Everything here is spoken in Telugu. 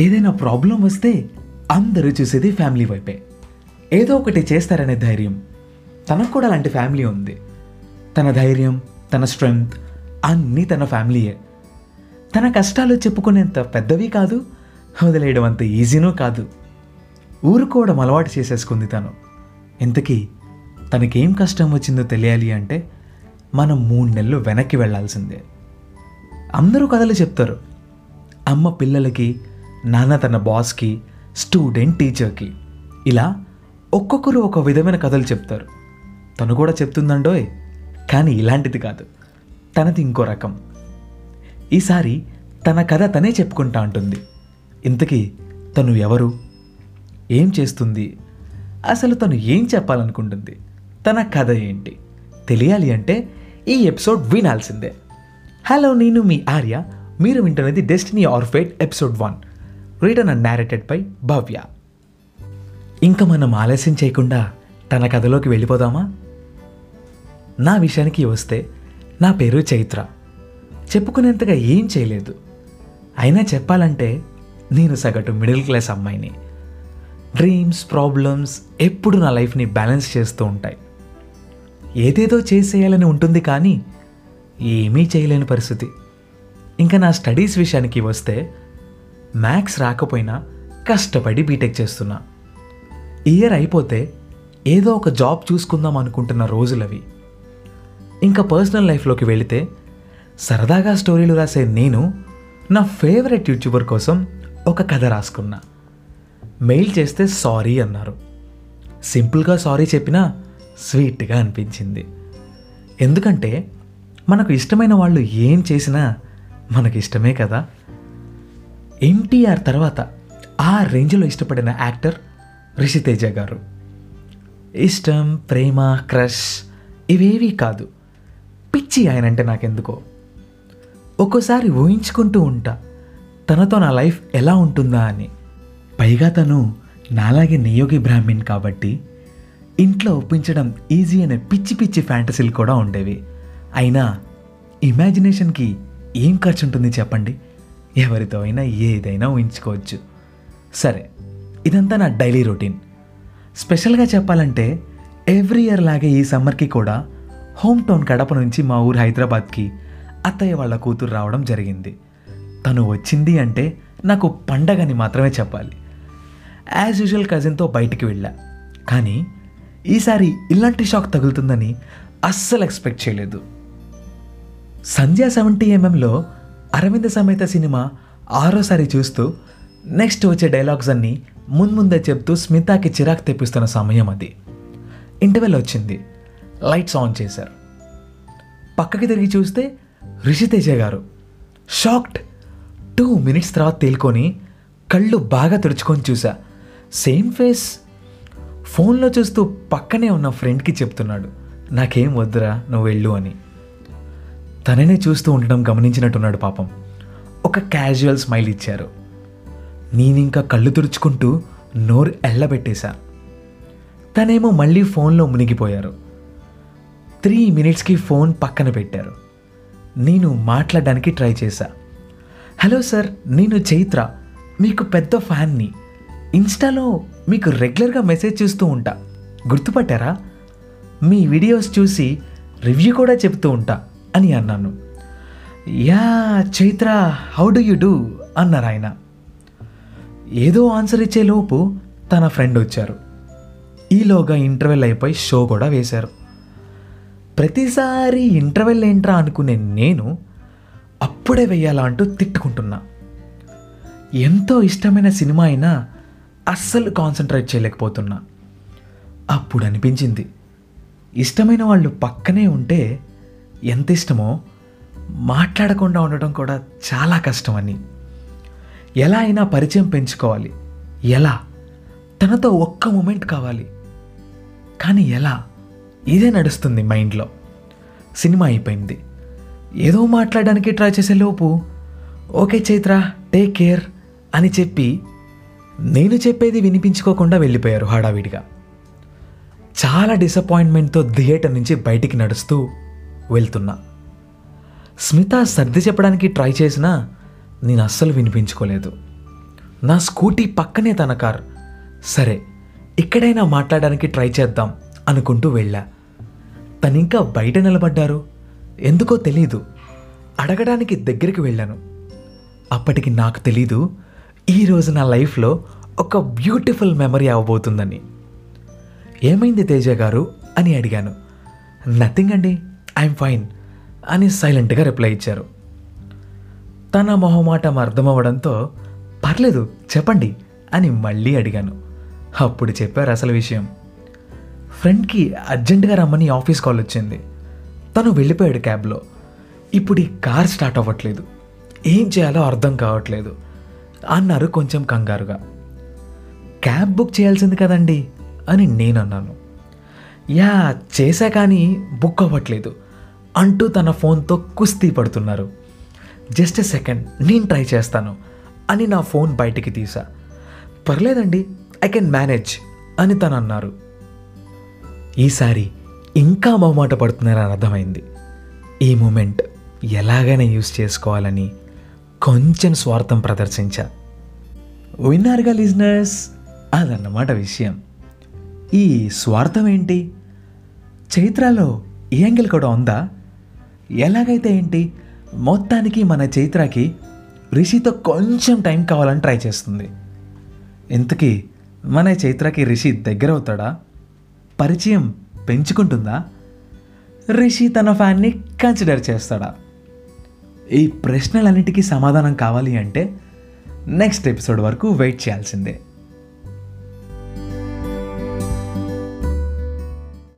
ఏదైనా ప్రాబ్లం వస్తే అందరూ చూసేది ఫ్యామిలీ వైపే. ఏదో ఒకటి చేస్తారనే ధైర్యం. తనకు కూడా అలాంటి ఫ్యామిలీ ఉంది. తన ధైర్యం తన స్ట్రెంగ్త్ అన్నీ తన ఫ్యామిలీయే. తన కష్టాలు చెప్పుకునేంత పెద్దవి కాదు వదిలేయడం అంత ఈజీనూ కాదు. ఊరుకోవడం అలవాటు చేసేసుకుంది తను. ఇంతకీ తనకేం కష్టం వచ్చిందో తెలియాలి అంటే మనం మూడు నెలలు వెనక్కి వెళ్ళాల్సిందే అందరూ కథలు చెప్తారు. అమ్మ పిల్లలకి నాన్న తన బాస్కి స్టూడెంట్ టీచర్కి ఇలా ఒక్కొక్కరు ఒక విధమైన కథలు చెప్తారు. తను కూడా చెప్తుందండోయ్. కానీ ఇలాంటిది కాదు. తనది ఇంకో రకం. ఈసారి తన కథ తనే చెప్పుకుంటా ఉంటుంది ఇంతకీ తను ఎవరు? ఏం చేస్తుంది? అసలు తను ఏం చెప్పాలనుకుంటుంది? తన కథ ఏంటి? తెలియాలి అంటే ఈ ఎపిసోడ్ వినాల్సిందే. హలో నేను మీ ఆర్య. మీరు వింటున్నది destiny or fate episode one written and narrated by Bhavya. ఇంకా మనం ఆలస్యం చేయకుండా తన కథలోకి వెళ్ళిపోదామా? నా విషయానికి వస్తే నా పేరు చైత్ర. చెప్పుకునేంతగా ఏం చేయలేదు. అయినా చెప్పాలంటే నేను సగటు మిడిల్ క్లాస్ అమ్మాయిని. డ్రీమ్స్ ప్రాబ్లమ్స్ ఎప్పుడు నా లైఫ్ని బ్యాలెన్స్ చేస్తూ ఉంటాయి. ఏదేదో చేసేయాలని ఉంటుంది కానీ ఏమీ చేయలేని పరిస్థితి. ఇంకా నా స్టడీస్ విషయానికి వస్తే మ్యాథ్స్ రాకపోయినా కష్టపడి బీటెక్ చేస్తున్నా. ఇయర్ అయిపోతే ఏదో ఒక జాబ్ చూసుకుందాం అనుకుంటున్న రోజులవి. ఇంకా పర్సనల్ లైఫ్లోకి వెళితే సరదాగా స్టోరీలు రాసే నేను నా ఫేవరెట్ యూట్యూబర్ కోసం ఒక కథ రాసుకున్నా. మెయిల్ చేస్తే సారీ అన్నారు. సింపుల్గా సారీ చెప్పినా స్వీట్గా అనిపించింది. ఎందుకంటే మనకు ఇష్టమైన వాళ్ళు ఏం చేసినా మనకి ఇష్టమే కదా? ఎన్టీఆర్ తర్వాత ఆ రేంజ్లో ఇష్టపడిన యాక్టర్ రిషితేజ గారు. ఇష్టం ప్రేమ క్రష్ ఇవేవీ కాదు. పిచ్చి ఆయన అంటే నాకెందుకో. ఒక్కోసారి ఊహించుకుంటూ ఉంటా తనతో నా లైఫ్ ఎలా ఉంటుందా అని. పైగా తను నాలాగే నియోగి బ్రాహ్మిన్ కాబట్టి ఇంట్లో ఒప్పించడం ఈజీ అనే పిచ్చి పిచ్చి ఫ్యాంటసీలు కూడా ఉండేవి. అయినా ఇమాజినేషన్కి ఏం ఖర్చు ఉంటుంది చెప్పండి? ఎవరితో అయినా ఏదైనా ఊహించుకోవచ్చు. సరే ఇదంతా నా డైలీ రొటీన్. స్పెషల్గా చెప్పాలంటే ఎవ్రీ ఇయర్ లాగే ఈ సమ్మర్కి కూడా హోమ్ టౌన్ కడప నుంచి మా ఊరు హైదరాబాద్కి అత్తయ్య వాళ్ళ కూతురు రావడం జరిగింది. తను వచ్చింది అంటే నాకు పండగని మాత్రమే చెప్పాలి. యాజ్ యూజువల్ కజిన్తో బయటికి వెళ్ళా. కానీ ఈసారి ఇలాంటి షాక్ తగులుతుందని అస్సలు ఎక్స్పెక్ట్ చేయలేదు. సంధ్యా సెవెంటీ ఎంఎంలో అరవింద సమేత సినిమా ఆరోసారి చూస్తూ నెక్స్ట్ వచ్చే డైలాగ్స్ అన్నీ ముందే చెప్తూ స్మితాకి చిరాకు తెప్పిస్తున్న సమయం అది. ఇంటర్వెల్ వచ్చింది. లైట్స్ ఆన్ చేశారు. పక్కకి తిరిగి చూస్తే రిషితేజ గారు షాక్డ్. టూ మినిట్స్ తర్వాత తేలుకొని కళ్ళు బాగా తుడుచుకొని చూసా సేమ్ ఫేస్. ఫోన్లో చూస్తూ పక్కనే ఉన్న ఫ్రెండ్కి చెప్తున్నాడు. నాకేం వద్దురా నువ్వు వెళ్ళు అని. తననే చూస్తూ ఉండడం గమనించినట్టున్నాడు పాపం. ఒక క్యాజువల్ స్మైల్ ఇచ్చారు. నేనింకా కళ్ళు తుడుచుకుంటూ నోరు ఎల్లబెట్టేశా. తనేమో మళ్ళీ ఫోన్లో మునిగిపోయారు. త్రీ మినిట్స్కి ఫోన్ పక్కన పెట్టారు. నేను మాట్లాడడానికి ట్రై చేశా. హలో సార్ నేను చైత్ర. మీకు పెద్ద ఫ్యాన్ని. ఇన్స్టాలో మీకు రెగ్యులర్గా మెసేజ్ చూస్తూ ఉంటా. గుర్తుపట్టారా? మీ వీడియోస్ చూసి రివ్యూ కూడా చెప్తూ ఉంటా. అని అన్నాను. Yeah Chaitra how do you do అన్నారు ఆయన. ఏదో ఆన్సర్ ఇచ్చే లోపు తన ఫ్రెండ్ వచ్చారు. ఈలోగా ఇంటర్వెల్ అయిపోయి షో కూడా వేశారు. ప్రతిసారి ఇంటర్వెల్ ఏంట్రా అనుకునే నేను అప్పుడే వెయ్యాలా అంటూ తిట్టుకుంటున్నా. ఎంతో ఇష్టమైన సినిమా అయినా అస్సలు కాన్సన్ట్రేట్ చేయలేకపోతున్నా. అప్పుడు అనిపించింది. ఇష్టమైన వాళ్ళు పక్కనే ఉంటే ఎంత ఇష్టమో మాట్లాడకుండా ఉండటం కూడా చాలా కష్టమని ఎలా అయినా పరిచయం పెంచుకోవాలి. ఎలా? తనతో ఒక్క మూమెంట్ కావాలి. కానీ ఎలా? ఇదే నడుస్తుంది మైండ్లో. సినిమా అయిపోయింది. ఏదో మాట్లాడడానికి ట్రై చేసే లోపు ఓకే చైత్ర టేక్ కేర్ అని చెప్పి నేను చెప్పేది వినిపించుకోకుండా వెళ్ళిపోయారు హడావిడిగా. చాలా డిసప్పాయింట్మెంట్తో థియేటర్ నుంచి బయటికి నడుస్తూ వెళ్తున్నా. స్మిత సర్ది చెప్పడానికి ట్రై చేసినా నేను అస్సలు వినిపించుకోలేదు. నా స్కూటీ పక్కనే తన కార్. సరే ఇక్కడైనా మాట్లాడడానికి ట్రై చేద్దాం అనుకుంటూ వెళ్ళా. తను ఇంకా బయట నిలబడ్డారు? ఎందుకో తెలీదు. అడగడానికి దగ్గరికి వెళ్ళాను. అప్పటికి నాకు తెలీదు ఈరోజు నా లైఫ్లో ఒక బ్యూటిఫుల్ మెమరీ అవ్వబోతుందని. ఏమైంది తేజ గారు అని అడిగాను. నథింగ్ అండి. ఐఎమ్ ఫైన్ అని సైలెంట్గా రిప్లై ఇచ్చారు. తన మొహమాటం అర్థమవ్వడంతో పర్లేదు చెప్పండి అని మళ్ళీ అడిగాను. అప్పుడు చెప్పారు అసలు విషయం. ఫ్రెండ్కి అర్జెంటుగా రమ్మని ఆఫీస్ కాల్ వచ్చింది. తను వెళ్ళిపోయాడు క్యాబ్లో. ఇప్పుడు ఈ కార్ స్టార్ట్ అవ్వట్లేదు. ఏం చేయాలో అర్థం కావట్లేదు. అన్నారు కొంచెం కంగారుగా. క్యాబ్ బుక్ చేయాల్సింది కదండి అని నేను అన్నాను యా చేశా కానీ బుక్ అవ్వట్లేదు. అంటూ తన ఫోన్తో కుస్తీ పడుతున్నారు. జస్ట్ ఎ సెకండ్ నేను ట్రై చేస్తాను అని నా ఫోన్ బయటికి తీసా పర్లేదండి ఐ కెన్ మేనేజ్ అని తను అన్నారు. ఈసారి ఇంకా మొహమాట పడుతున్నారని అర్థమైంది. ఈ మూమెంట్ ఎలాగైనా యూస్ చేసుకోవాలని కొంచెం స్వార్థం ప్రదర్శించా. విన్నారుగా లిజినర్స్? అదన్నమాట విషయం. ఈ స్వార్థం ఏంటి? చైత్రాలో ఈ యాంగిల్ కూడా ఉందా? ఎలాగైతే ఏంటి? మొత్తానికి మన చైత్రకి రిషితో కొంచెం టైం కావాలని ట్రై చేస్తుంది. ఇంతకీ మన చైత్రకి రిషి దగ్గర అవుతాడా పరిచయం పెంచుకుంటుందా? రిషి తన ఫ్యాన్ని కన్సిడర్ చేస్తాడా? ఈ ప్రశ్నలన్నిటికీ సమాధానం కావాలి అంటే నెక్స్ట్ ఎపిసోడ్ వరకు వెయిట్ చేయాల్సిందే.